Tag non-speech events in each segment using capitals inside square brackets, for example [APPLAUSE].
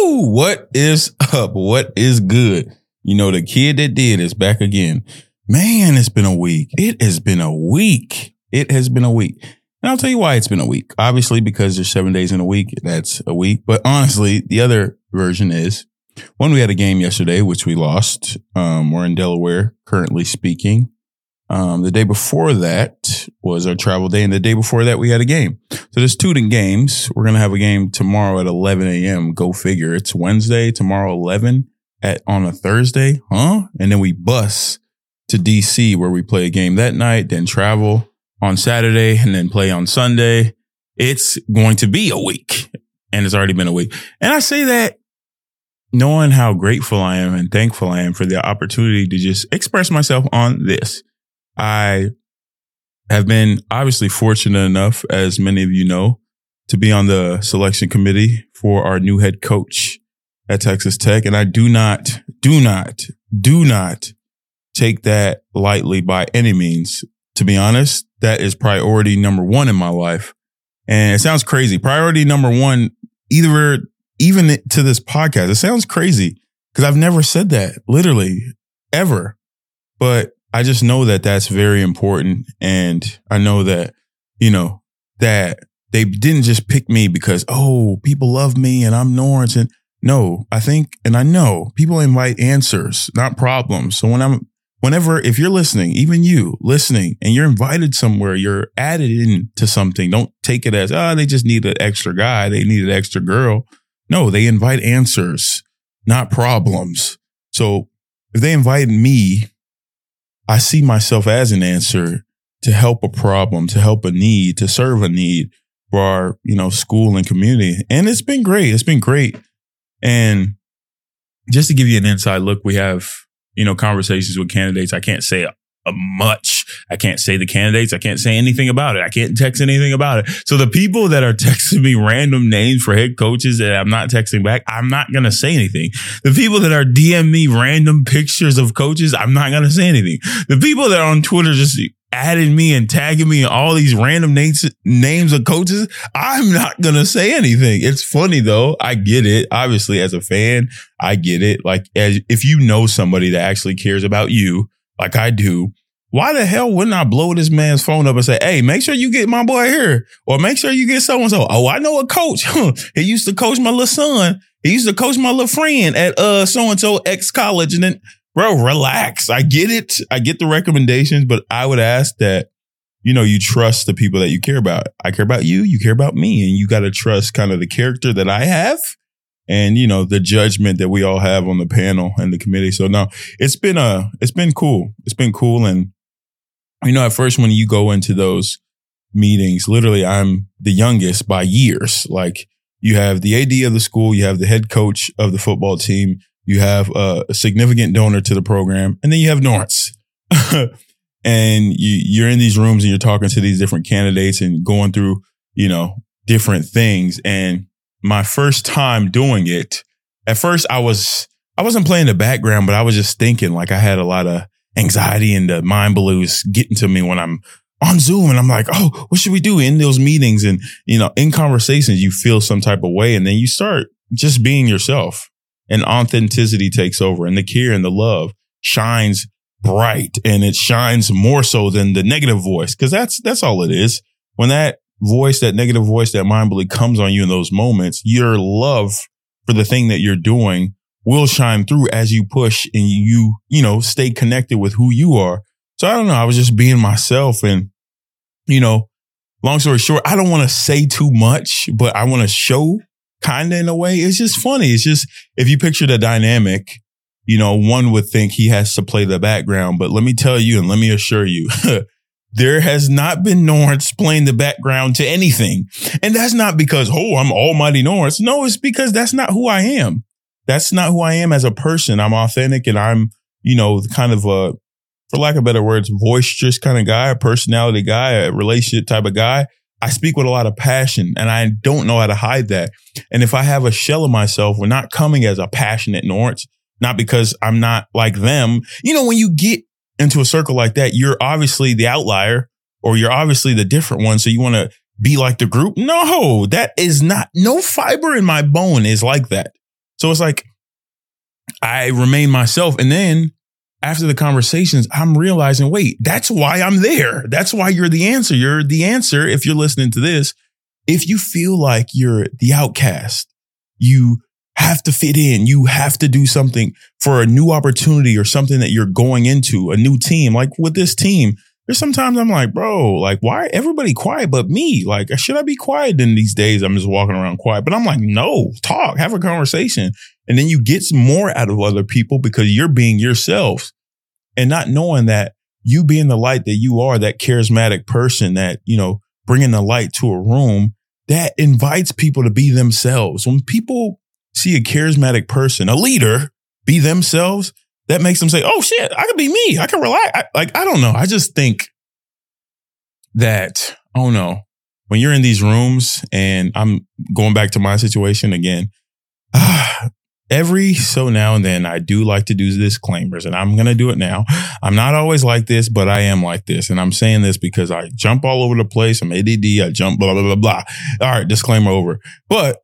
Woo! What is up? What is good? You know, the kid that did is back again. Man, it's been a week. It has been a week. It has been a week. And I'll tell you why it's been a week. Obviously, because there's seven days in a week. That's a week. But honestly, the other version is one, we had a game yesterday, which we lost. Um, we're in Delaware currently speaking. Um, the day before that was our travel day, and the day before that we had a game. So there's two games. We're gonna have a game tomorrow at 11 a.m. Go figure. It's Wednesday tomorrow 11 at on a Thursday, huh? And then we bus to DC where we play a game that night, then travel on Saturday, and then play on Sunday. It's going to be a week, and it's already been a week. And I say that knowing how grateful I am and thankful I am for the opportunity to just express myself on this. I have been obviously fortunate enough, as many of you know, to be on the selection committee for our new head coach at Texas Tech. And I do not, do not, do not take that lightly by any means. To be honest, that is priority number one in my life. And it sounds crazy. Priority number one, either, even to this podcast, it sounds crazy because I've never said that literally ever. But I just know that that's very important. And I know that, you know, that they didn't just pick me because, oh, people love me and I'm Norense. And no, I think, and I know people invite answers, not problems. So when I'm, whenever, if you're listening, even you listening and you're invited somewhere, you're added into something. Don't take it as, oh, they just need an extra guy. They need an extra girl. No, they invite answers, not problems. So if they invite me I see myself as an answer to help a problem, to help a need, to serve a need for our, you know, school and community. And it's been great. It's been great. And just to give you an inside look, we have, you know, conversations with candidates. I can't say much. I can't say the candidates. I can't say anything about it. I can't text anything about it. So the people that are [LAUGHS] texting me random names for head coaches that I'm not texting back, I'm not going to say anything. The people that are DM me random pictures of coaches, I'm not going to say anything. The people that are on Twitter just adding me and tagging me in all these random names names of coaches, I'm not gonna say anything. It's funny though. I get it. Obviously, as a fan, I get it. Like as if you know somebody that actually cares about you, like I do, why the hell wouldn't I blow this man's phone up and say, Hey, make sure you get my boy here or make sure you get so and so. Oh, I know a coach. [LAUGHS] he used to coach my little son. He used to coach my little friend at, uh, so and so ex college. And then, bro, relax. I get it. I get the recommendations, but I would ask that, you know, you trust the people that you care about. I care about you. You care about me and you got to trust kind of the character that I have and you know the judgment that we all have on the panel and the committee. So no, it's been uh it's been cool. It's been cool, and you know at first when you go into those meetings, literally I'm the youngest by years. Like you have the AD of the school, you have the head coach of the football team, you have a, significant donor to the program, and then you have Norense. [LAUGHS] and you, you're in these rooms and you're talking to these different candidates and going through, you know, different things. And my first time doing it, at first I was, I wasn't playing the background, but I was just thinking like I had a lot of anxiety and the mind bully's getting to me when I'm on Zoom and I'm like, oh, what should we do in those meetings? And, you know, in conversations, you feel some type of way and then you start just being yourself and authenticity takes over and the care and the love shines bright and it shines more so than the negative voice. Cause that's, that's all it is. When that voice, that negative voice, that mind bully comes on you in those moments, your love for the thing that you're doing will shine through as you push and you, you know, stay connected with who you are. So I don't know. I was just being myself and, you know, long story short, I don't want to say too much, but I want to show kind of in a way. It's just funny. It's just, if you picture the dynamic, you know, one would think he has to play the background, but let me tell you and let me assure you, [LAUGHS] There has not been Norense playing the background to anything. And that's not because, oh, I'm almighty Norense. No, it's because that's not who I am. That's not who I am as a person. I'm authentic and I'm, you know, kind of a, for lack of better words, boisterous kind of guy, a personality guy, a relationship type of guy. I speak with a lot of passion and I don't know how to hide that. And if I have a shell of myself, we're not coming as a passionate Norense, not because I'm not like them. You know, when you get into a circle like that, you're obviously the outlier or you're obviously the different one. So you want to be like the group. No, that is not, no fiber in my bone is like that. So it's like I remain myself. And then after the conversations, I'm realizing, wait, that's why I'm there. That's why you're the answer. You're the answer if you're listening to this. If you feel like you're the outcast, you have to fit in. You have to do something for a new opportunity or something that you're going into, a new team. Like with this team, there's sometimes I'm like, bro, like, why everybody quiet but me? Like, should I be quiet in these days? I'm just walking around quiet. But I'm like, no, talk, have a conversation. And then you get more out of other people because you're being yourself and not knowing that you being the light that you are, that charismatic person that, you know, bringing the light to a room that invites people to be themselves. When people see a charismatic person, a leader be themselves, that makes them say, "Oh shit, I could be me. I can relax." I, like I don't know. I just think that oh no, when you're in these rooms, and I'm going back to my situation again. Uh, [SIGHS] every so now and then, I do like to do disclaimers, and I'm gonna do it now. I'm not always like this, but I am like this, and I'm saying this because I jump all over the place. I'm ADD. I jump blah blah blah blah. All right, disclaimer over. But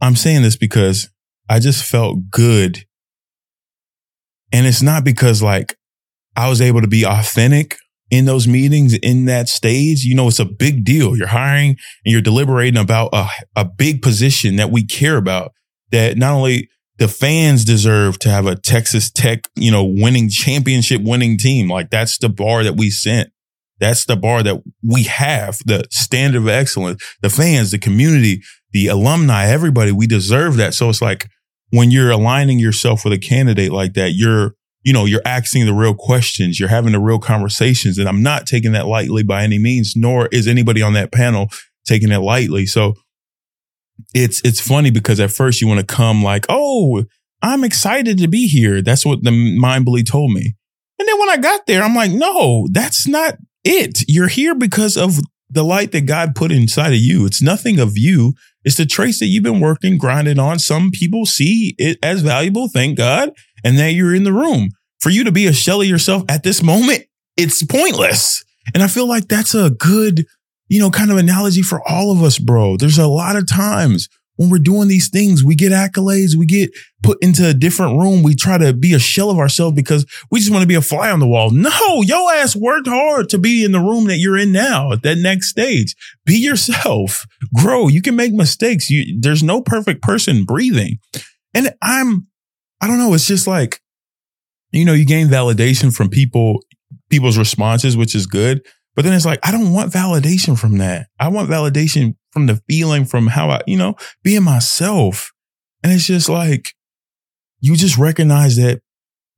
I'm saying this because I just felt good and it's not because like I was able to be authentic in those meetings in that stage. You know, it's a big deal. You're hiring and you're deliberating about a, a big position that we care about that not only the fans deserve to have a Texas Tech, you know, winning championship winning team. Like that's the bar that we sent. That's the bar that we have, the standard of excellence, the fans, the community, the alumni, everybody, we deserve that. So it's like, when you're aligning yourself with a candidate like that, you're, you know, you're asking the real questions, you're having the real conversations. And I'm not taking that lightly by any means, nor is anybody on that panel taking it lightly. So it's, it's funny because at first you want to come like, Oh, I'm excited to be here. That's what the mind bully told me. And then when I got there, I'm like, no, that's not it. You're here because of the light that God put inside of you. It's nothing of you. It's the trace that you've been working, grinding on. Some people see it as valuable, thank God. And now you're in the room. For you to be a shell of yourself at this moment, it's pointless. And I feel like that's a good, you know, kind of analogy for all of us, bro. There's a lot of times when we're doing these things, we get accolades, we get put into a different room. We try to be a shell of ourselves because we just want to be a fly on the wall. No, yo ass worked hard to be in the room that you're in now at that next stage. Be yourself, grow. You can make mistakes. You, there's no perfect person breathing. And I'm, I don't know. It's just like, you know, you gain validation from people, people's responses, which is good. But then it's like, I don't want validation from that. I want validation from the feeling, from how I, you know, being myself. And it's just like, you just recognize that,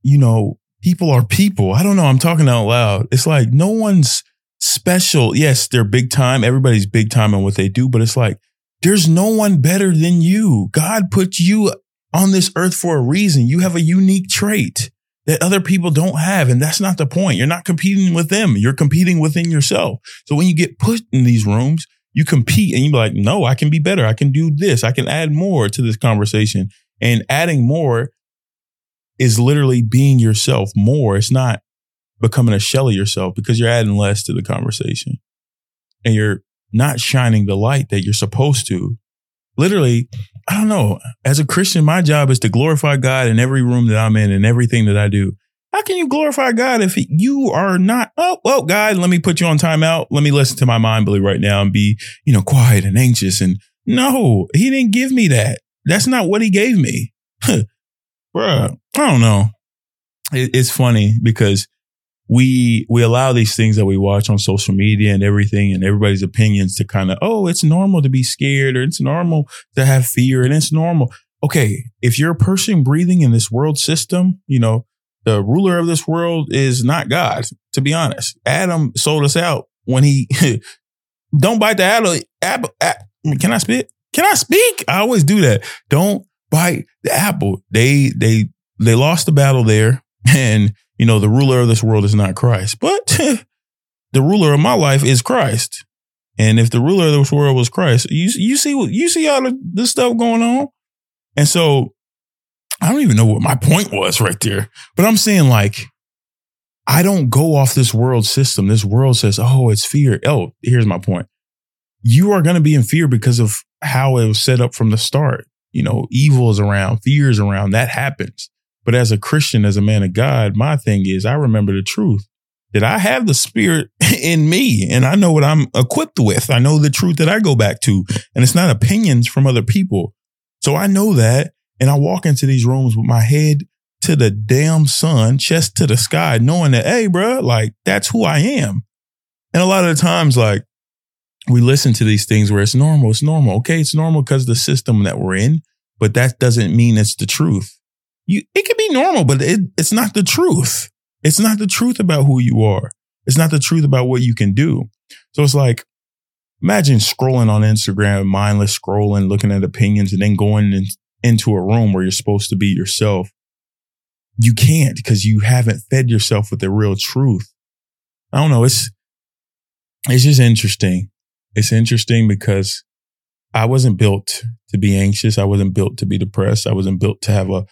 you know, people are people. I don't know. I'm talking out loud. It's like no one's special. Yes, they're big time. Everybody's big time in what they do, but it's like there's no one better than you. God put you on this earth for a reason. You have a unique trait that other people don't have. And that's not the point. You're not competing with them. You're competing within yourself. So when you get put in these rooms, you compete and you're like, no, I can be better. I can do this. I can add more to this conversation. And adding more is literally being yourself more. It's not becoming a shell of yourself because you're adding less to the conversation and you're not shining the light that you're supposed to. Literally, I don't know. As a Christian, my job is to glorify God in every room that I'm in and everything that I do. How can you glorify God if you are not? Oh, well, God, let me put you on timeout. Let me listen to my mind bully right now and be, you know, quiet and anxious. And no, he didn't give me that. That's not what he gave me. [LAUGHS] Bruh, I don't know. It, it's funny because we, we allow these things that we watch on social media and everything and everybody's opinions to kind of, oh, it's normal to be scared or it's normal to have fear and it's normal. Okay. If you're a person breathing in this world system, you know, the ruler of this world is not God, to be honest. Adam sold us out when he [LAUGHS] don't bite the apple. Can I spit? Can I speak? I always do that. Don't bite the apple. They they they lost the battle there, [LAUGHS] and you know the ruler of this world is not Christ, but [LAUGHS] the ruler of my life is Christ. And if the ruler of this world was Christ, you you see you see all of this stuff going on, and so I don't even know what my point was right there, but I'm saying like, I don't go off this world system. This world says, oh, it's fear. Oh, here's my point. You are going to be in fear because of how it was set up from the start. you know, evil is around, fear is around, that happens. But as a Christian, as a man of God, my thing is I remember the truth that I have the spirit [LAUGHS] in me and I know what I'm equipped with. I know the truth that I go back to and it's not opinions from other people. So I know that. And I walk into these rooms with my head to the damn sun, chest to the sky, knowing that, hey, bro, like that's who I am. And a lot of the times, like we listen to these things where it's normal. It's normal. Okay. It's normal because the system that we're in, but that doesn't mean it's the truth. You, it can be normal, but it, it's not the truth. It's not the truth about who you are. It's not the truth about what you can do. So it's like, imagine scrolling on Instagram, mindless scrolling, looking at opinions and then going in, into a room where you're supposed to be yourself. You can't because you haven't fed yourself with the real truth. I don't know. It's, it's just interesting it's interesting because I wasn't built to be anxious. I wasn't built to be depressed. I wasn't built to have a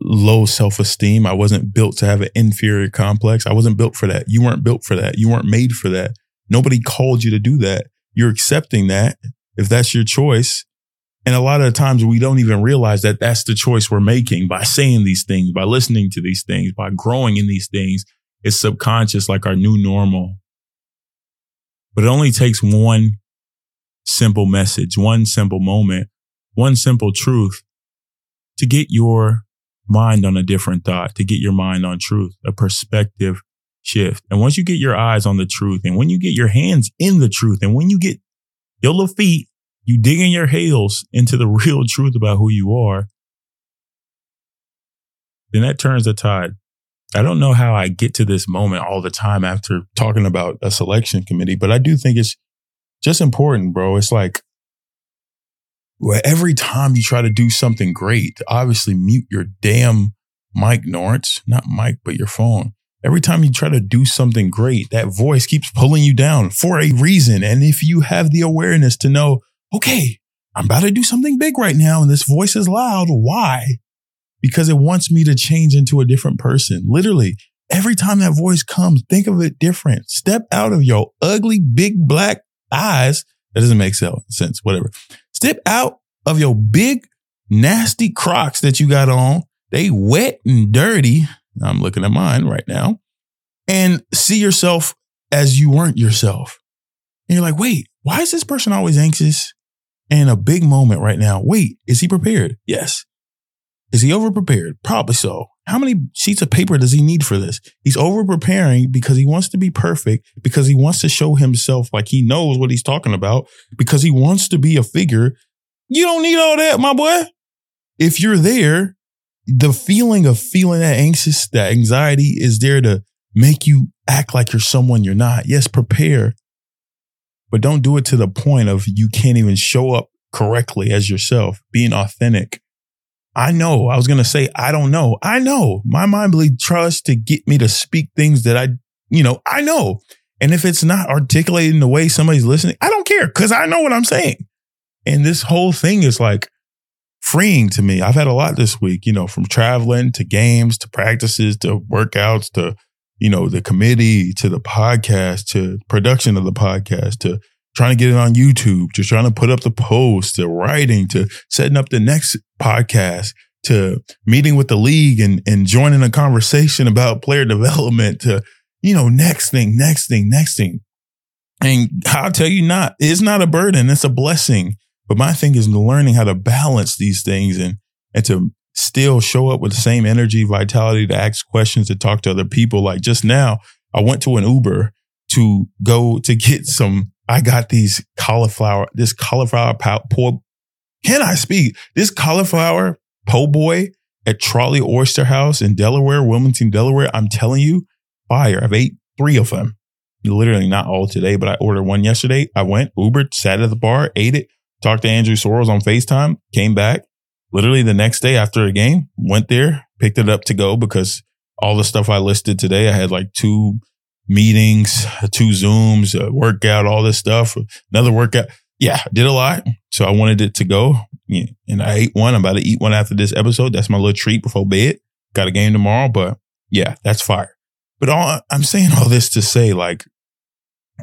low self esteem. I wasn't built to have an inferior complex. I wasn't built for that. You weren't built for that. You weren't made for that. Nobody called you to do that. You're accepting that if that's your choice. And a lot of times we don't even realize that that's the choice we're making by saying these things, by listening to these things, by growing in these things. It's subconscious, like our new normal. But it only takes one simple message, one simple moment, one simple truth to get your mind on a different thought, to get your mind on truth, a perspective shift. And once you get your eyes on the truth and when you get your hands in the truth and when you get your little feet, you dig in your heels into the [LAUGHS] real truth about who you are, then that turns the tide. I don't know how I get to this moment all the time after talking about a selection committee, but I do think it's just important, bro. It's like every time you try to do something great, obviously mute your damn mic, Norense, not mic, but your phone. Every time you try to do something great, that voice keeps pulling you down for a reason. And if you have the awareness to know, okay, I'm about to do something big right now and this voice is loud. Why? because it wants me to change into a different person. Literally, every time that voice comes, think of it different. Step out of your ugly, big black eyes. That doesn't make sense. Whatever. Step out of your big, nasty crocs that you got on. They wet and dirty. I'm looking at mine right now and see yourself as you weren't yourself. And you're like, wait, why is this person always anxious? And a big moment right now. Wait, is he prepared? Yes. Is he over prepared? Probably so. How many sheets of paper does he need for this? He's over preparing because he wants to be perfect, because he wants to show himself like he knows what he's talking about, because he wants to be a figure. You don't need all that, my boy. If you're there, the feeling of feeling that anxious, that anxiety is there to make you act like you're someone you're not. Yes, prepare, but don't do it to the point of you can't even show up correctly as yourself, being authentic. I know. I was going to say, I don't know. I know. My mind bully tries to get me to speak things that I, you know, I know. And if it's not articulated in the way somebody's listening, I don't care because I know what I'm saying. And this whole thing is like freeing to me. I've had a lot this week, you know, from traveling to games to practices to workouts to, you know, the committee to the podcast to production of the podcast to trying to get it on YouTube, to trying to put up the post, to writing, to setting up the next podcast, to meeting with the league and, and joining a conversation about player [LAUGHS] development, to, you know, next thing, next thing, next thing. And I'll tell you not, it's not a burden. It's a blessing. But my thing is learning how to balance these things and, and to still show up with the same energy, vitality to ask questions, to talk to other people. Like just now, I went to an Uber to go to get some I got these cauliflower, this cauliflower po- Can I speak? This cauliflower po' boy at Trolley Oyster House in Delaware, Wilmington, Delaware. I'm telling you, fire. I've ate three of them. Literally not all today, but I ordered one yesterday. I went, Ubered, sat at the bar, ate it, talked to Andrew Soros on FaceTime, came back. Literally the next day after a game, went there, picked it up to go because all the stuff I listed today, I had like two meetings, two Zooms, workout, all this stuff, another workout. Yeah, did a lot. So I wanted it to go. And I ate one. I'm about to eat one after this episode. That's my little treat before bed. Got a game tomorrow, but yeah, that's fire. But all, I'm saying all this to say, like,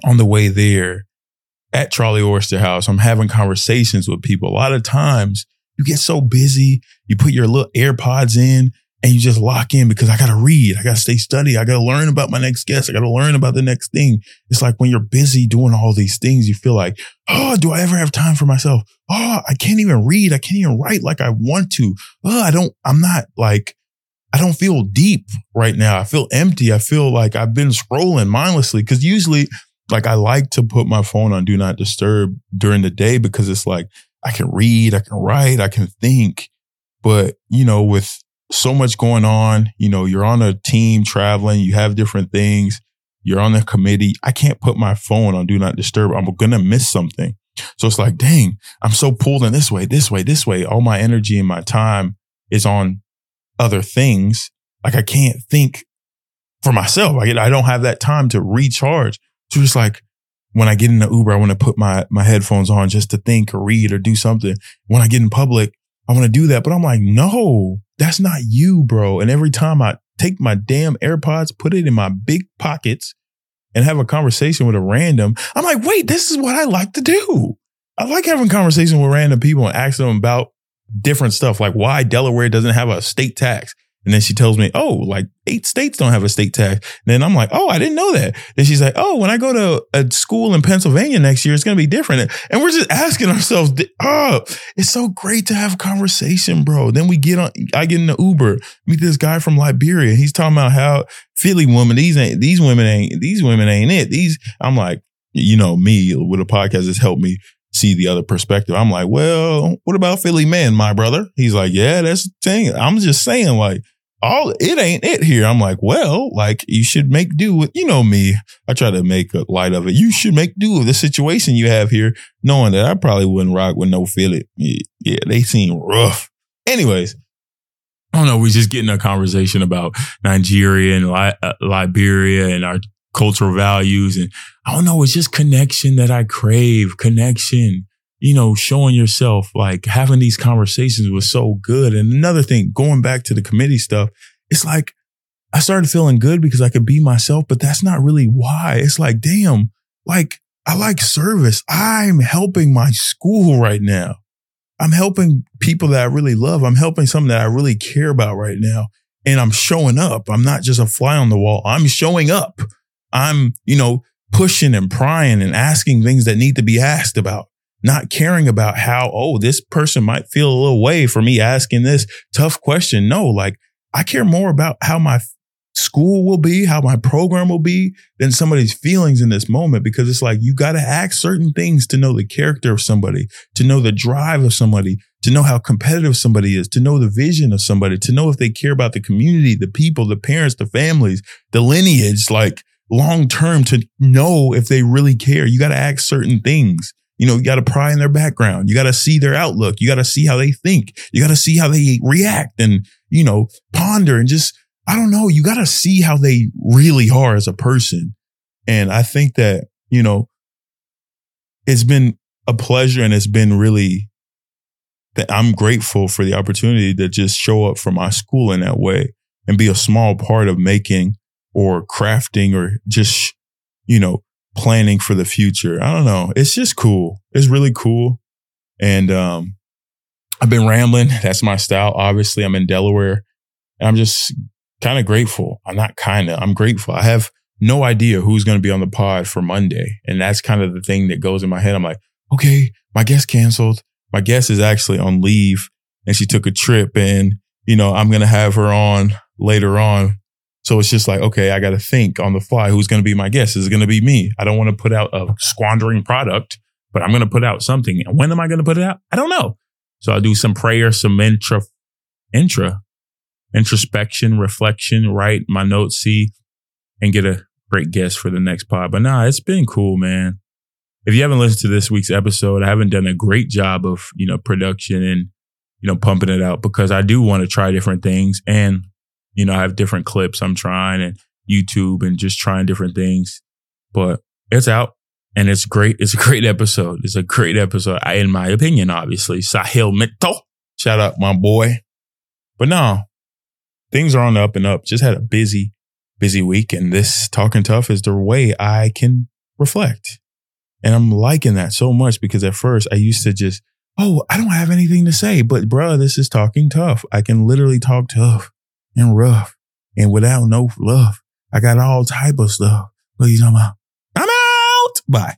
on the way there at Trolley Oyster House, I'm having conversations with people. A lot of times you get so busy. You put your little AirPods in and you just lock in because I got to read. I got to stay study. I got to learn about my next guest. I got to learn about the next thing. It's like when you're busy doing all these things, you feel like, oh, do I ever have time for myself? Oh, I can't even read. I can't even write like I want to. Oh, I don't, I'm not like, I don't feel deep right now. I feel empty. I feel like I've been scrolling mindlessly because usually like I like to put my phone on do not disturb during the day because it's like I can read, I can write, I can think. But, you know, with so much going on. You know, you're on a team traveling, you have different things, you're on the committee. I can't put my phone on do not disturb. I'm going to miss something. So it's like, dang, I'm so pulled in this way, this way, this way. All my energy and my time is on other things. Like I can't think for myself. I get, I don't have that time to recharge. So it's like when I get in the Uber, I want to put my, my headphones on just to think or read or do something. When I get in public, I want to do that. But I'm like, no, that's not you, bro. And every time I take my damn AirPods, put it in my big pockets and have a conversation with a random, I'm like, wait, this is what I like to do. I like having conversation with random people and asking them about different stuff, like why Delaware doesn't have a state tax. And then she tells me, oh, like eight states don't have a state tax. And then I'm like, oh, I didn't know that. Then she's like, oh, when I go to a school in Pennsylvania next year, it's going to be different. And we're just asking ourselves, oh, it's so great to have a conversation, bro. Then we get on, I get in the Uber, meet this guy from Liberia. He's talking about how Philly woman, these ain't, these women ain't, these women ain't it. These, I'm like, you know, me with a podcast has helped me see the other perspective. I'm like, well, what about Philly man, my brother? He's like, yeah, that's the thing. I'm just saying, like, all it ain't it here. I'm like, well, like you should make do with, you know me. I try to make a light of it. You should make do with the situation you have here, knowing that I probably wouldn't rock with no Philly. Yeah, yeah they seem rough. Anyways, I don't know. We're just getting a conversation about Nigeria and Li- uh, Liberia and our cultural values. And I don't know. It's just connection that I crave. Connection you know, showing yourself, like having these conversations was so good. And another thing, going back to the committee stuff, it's like I started feeling good because I could be myself, but that's not really why. It's like, damn, like I like service. I'm helping my school right now. I'm helping people that I really love. I'm helping something that I really care about right now. And I'm showing up. I'm not just a fly on the wall. I'm showing up. I'm, you know, pushing and prying and asking things that need to be asked about not caring about how, oh, this person might feel a little way for me asking this tough question. No, like I care more about how my school will be, how my program will be than somebody's feelings in this moment because it's like you got to ask certain things to know the character of somebody, to know the drive of somebody, to know how competitive somebody is, to know the vision of somebody, to know if they care about the community, the people, the parents, the families, the lineage, like long term to know if they really care. You got to ask certain things. You know, you got to pry in their background. You got to see their outlook. You got to see how they think. You got to see how they react and, you know, ponder and just, I don't know. You got to see how they really are as a person. And I think that, you know, it's been a pleasure and it's been really that I'm grateful for the opportunity to just show up for my school in that way and be a small part of making or crafting or just, you know, planning for the future. I don't know. It's just cool. It's really cool. And, um, I've been rambling. [LAUGHS] That's my style. Obviously, I'm in Delaware and I'm just kind of grateful. I'm not kind of, I'm grateful. I have no idea who's going to be on the pod for Monday. And that's kind of the thing that goes in my head. I'm like, okay, my guest canceled. My guest is actually on leave and she took a trip and, you know, I'm going to have her on later on so it's just like, okay, I got to think on the fly who's going to be my guest. Is it going to be me? I don't want to put out a squandering product, but I'm going to put out something. And when am I going to put it out? I don't know. So I'll do some prayer, some intra, intra, introspection, reflection, write my notes, see, and get a great guest for the next pod. But nah, it's been cool, man. If you haven't listened to this week's episode, I haven't done a great job of, you know, production and, you know, pumping it out because I do want to try different things. And you know, I have different clips I'm trying and YouTube and just trying different things. But it's out and it's great. It's a great episode. It's a great episode, I, in my opinion, obviously. Sahil Mittal. Shout out my boy. But no, things are on the up and up. Just had a busy, busy week. And this talking tough is the way I can reflect. And I'm liking that so much because at first I used to just, oh, I don't have anything to say, but bruh, this is talking tough. I can literally talk tough and rough and without no fluff. I got all type of stuff. Are you about? I'm out. Bye.